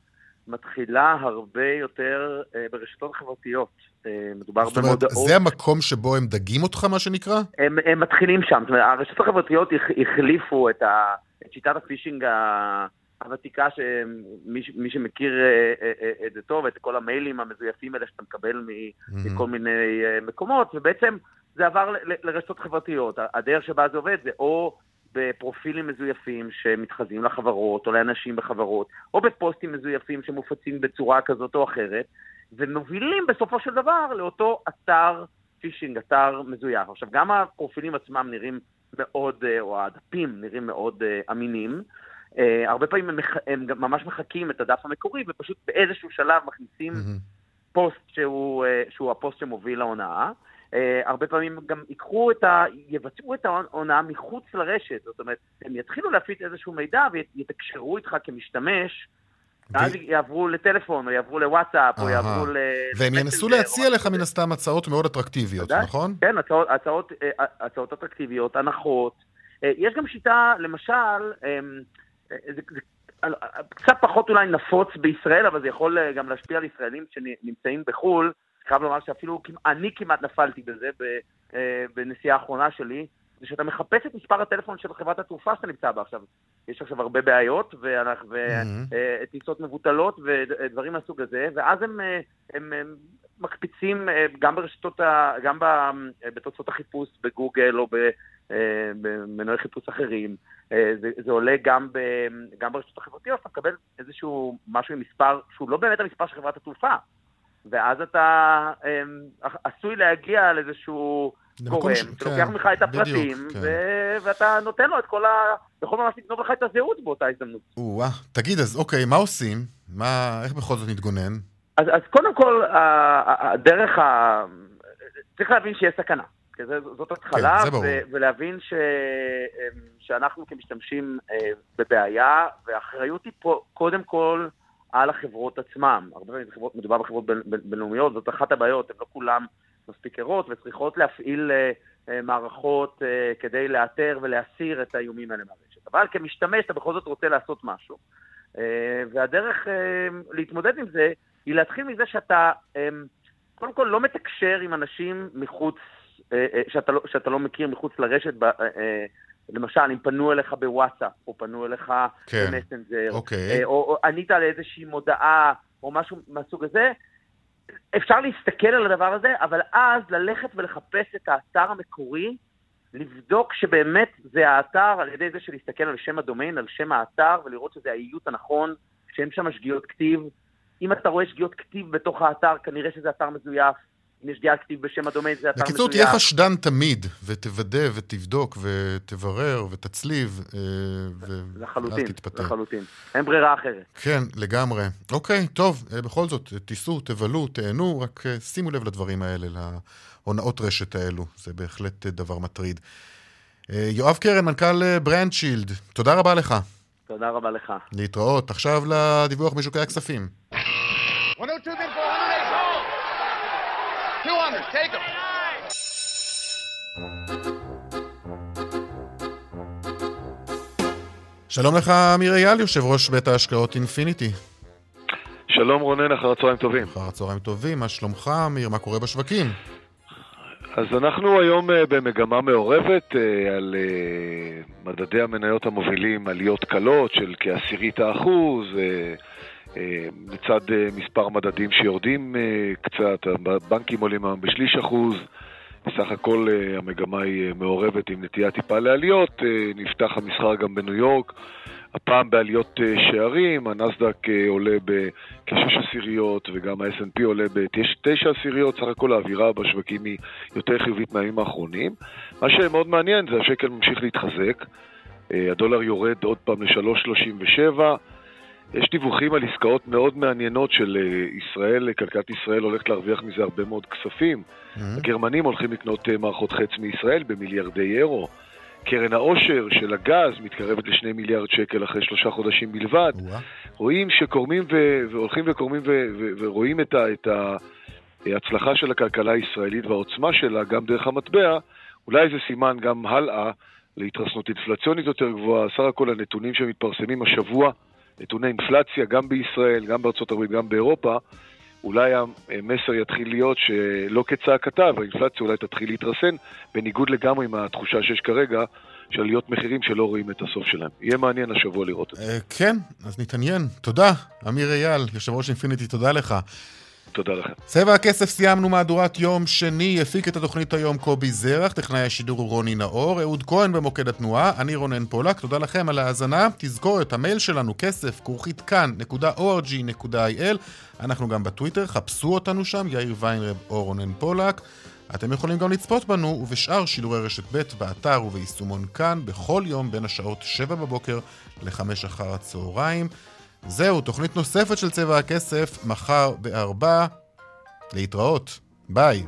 מתחילה הרבה יותר אה, ברשתות חברתיות. מדובר זאת אומרת, במודעות. זה המקום שבו הם דגים אותך, מה שנקרא? הם, הם מתחילים שם. זאת אומרת, הרשתות החברתיות החליפו את, ה, את שיטת הפישינג הוותיקה, שמי שמכיר את זה טוב, את כל המיילים המזויפים האלה שאתה מקבל מכל מיני מקומות, ובעצם... זה עבר לרשתות חברתיות. הדרך שבה זה עובד זה או בפרופילים מזויפים שמתחזים לחברות או לאנשים בחברות, או בפוסטים מזויפים שמופצים בצורה כזאת או אחרת, ומובילים בסופו של דבר לאותו אתר phishing, אתר מזויף. עכשיו, גם הפרופילים עצמם נראים מאוד, אה, או הדפים נראים מאוד uh, אמינים. Uh, הרבה פעמים הם, מח... הם גם ממש מחקים את הדף המקורי, ופשוט באיזשהו שלב מכניסים mm-hmm. פוסט שהוא, uh, שהוא הפוסט שמוביל להונאה. Uh, הרבה פעמים גם ייקחו את ה... יבצעו את ההונאה מחוץ לרשת, זאת אומרת, הם יתחילו להפיץ איזשהו מידע ויתקשרו איתך כמשתמש, ואז יעברו לטלפון, או יעברו לוואטסאפ, או יעברו ל... והם ינסו להציע לך מן הסתם הצעות מאוד אטרקטיביות, נכון? כן, הצעות אה, אטרקטיביות, הנחות. אה, יש גם שיטה, למשל, זה קצת פחות אולי נפוץ בישראל, אבל זה יכול גם להשפיע על ישראלים שנמצאים בחו"ל, חייב לומר שאפילו אני כמעט נפלתי בזה אה, בנסיעה האחרונה שלי, זה שאתה מחפש את מספר הטלפון של חברת התעופה שאתה נמצא בה עכשיו. יש עכשיו הרבה בעיות, וטיסות mm-hmm. מבוטלות ודברים מהסוג הזה, ואז הם, אה, הם, הם מקפיצים אה, גם ברשתות, גם בתוצאות החיפוש בגוגל או במנועי חיפוש אחרים. זה, זה עולה גם, ב, גם ברשתות החברתיות, אתה מקבל איזשהו משהו עם מספר שהוא לא באמת המספר של חברת התעופה. ואז אתה אמ, עשוי להגיע לאיזשהו גורם ש... שלוקח כן, ממך את הפרטים, בדיוק, ו... כן. ואתה נותן לו את כל ה... יכול ממש לגנוב לך את הזהות באותה הזדמנות. או-אה, תגיד, אז אוקיי, מה עושים? מה, איך בכל זאת נתגונן? אז, אז קודם כל, הדרך ה... צריך להבין שיש סכנה. זאת התחלה, כן, ו- ולהבין ש- אמ, שאנחנו כמשתמשים אה, בבעיה, והאחריות היא פה קודם כל על החברות עצמם. הרבה פעמים מדובר בחברות בינלאומיות, זאת אחת הבעיות, הן לא כולן מספיק ערות וצריכות להפעיל אה, אה, מערכות אה, כדי לאתר ולהסיר את האיומים האלה מהרשת. אבל כמשתמש אתה בכל זאת רוצה לעשות משהו. אה, והדרך אה, להתמודד עם זה היא להתחיל מזה שאתה אה, קודם כל לא מתקשר עם אנשים מחוץ, אה, אה, שאתה, לא, שאתה לא מכיר מחוץ לרשת. ב, אה, אה, למשל, אם פנו אליך בוואטסאפ, או פנו אליך כן. במסנג'ר, אוקיי. אה, או, או ענית על איזושהי מודעה, או משהו מהסוג הזה, אפשר להסתכל על הדבר הזה, אבל אז ללכת ולחפש את האתר המקורי, לבדוק שבאמת זה האתר, על ידי זה שלהסתכל על שם הדומיין, על שם האתר, ולראות שזה האיות הנכון, שאין שם שגיאות כתיב. אם אתה רואה שגיאות כתיב בתוך האתר, כנראה שזה אתר מזויף. שגיאה כתיב בשם הדומיין, זה אתר בקיצור, מזויף. תהיה חשדן תמיד, ותוודא ותבדוק ותברר ותצליב, אה, לחלוטין, ואז תתפטר. לחלוטין. אין ברירה אחרת. כן, לגמרי. אוקיי, טוב, אה, בכל זאת, תיסעו, תבלו, תהנו, רק אה, שימו לב לדברים האלה, להונאות רשת האלו. זה בהחלט דבר מטריד. יואב קרן, מנכ"ל ברנדשילד, תודה רבה לך. תודה רבה לך. להתראות. עכשיו לדיווח משוקי הכספים. Take them. שלום לך, אמיר אייל, יושב ראש בית ההשקעות אינפיניטי. שלום רונן, אחר הצהריים טובים. אחר הצהריים טובים, מה שלומך, אמיר? מה קורה בשווקים? אז אנחנו היום אה, במגמה מעורבת אה, על אה, מדדי המניות המובילים, עליות קלות של כעשירית האחוז, לצד אה, מספר מדדים שיורדים אה, קצת, הבנקים עולים היום בשליש אחוז, בסך הכל אה, המגמה היא אה, מעורבת עם נטייה טיפה לעליות, אה, נפתח המסחר גם בניו יורק, הפעם בעליות אה, שערים, הנסדק אה, עולה בכשש עשיריות וגם ה-S&P עולה בתשע עשיריות, סך הכל האווירה בשווקים היא יותר חיובית מהימים האחרונים. מה שמאוד מעניין זה השקל ממשיך להתחזק, אה, הדולר יורד עוד פעם ל-3.37, יש דיווחים על עסקאות מאוד מעניינות של אה, ישראל, כלכלת ישראל הולכת להרוויח מזה הרבה מאוד כספים. הגרמנים הולכים לקנות אה, מערכות חץ מישראל במיליארדי אירו. קרן העושר של הגז מתקרבת לשני מיליארד שקל אחרי שלושה חודשים בלבד. וואה. רואים שקורמים ו... והולכים וקורמים ו... ו... ורואים את, ה... את ההצלחה של הכלכלה הישראלית והעוצמה שלה גם דרך המטבע, אולי זה סימן גם הלאה להתרסנות אינפלציונית יותר גבוהה. סך הכל הנתונים שמתפרסמים השבוע, נתוני אינפלציה גם בישראל, גם בארצות הברית, גם באירופה, אולי המסר יתחיל להיות שלא כצעקתה, אבל האינפלציה אולי תתחיל להתרסן, בניגוד לגמרי עם התחושה שיש כרגע של עליות מחירים שלא רואים את הסוף שלהם. יהיה מעניין השבוע לראות את זה. אה, כן, אז נתעניין. תודה, אמיר אייל, יושב ראש אינפיניטי, תודה לך. תודה לכם. צבע הכסף סיימנו מהדורת יום שני, הפיק את התוכנית היום קובי זרח, טכנאי השידור הוא רוני נאור, אהוד כהן במוקד התנועה, אני רונן פולק, תודה לכם על ההאזנה. תזכורת, המייל שלנו כסף, כרוכית כאן.org.il, אנחנו גם בטוויטר, חפשו אותנו שם, יאיר ויינרב או רונן פולק. אתם יכולים גם לצפות בנו ובשאר שידורי רשת ב' באתר וביישומון כאן בכל יום בין השעות 7 בבוקר ל-5 אחר הצהריים. זהו, תוכנית נוספת של צבע הכסף, מחר בארבע. להתראות. ביי.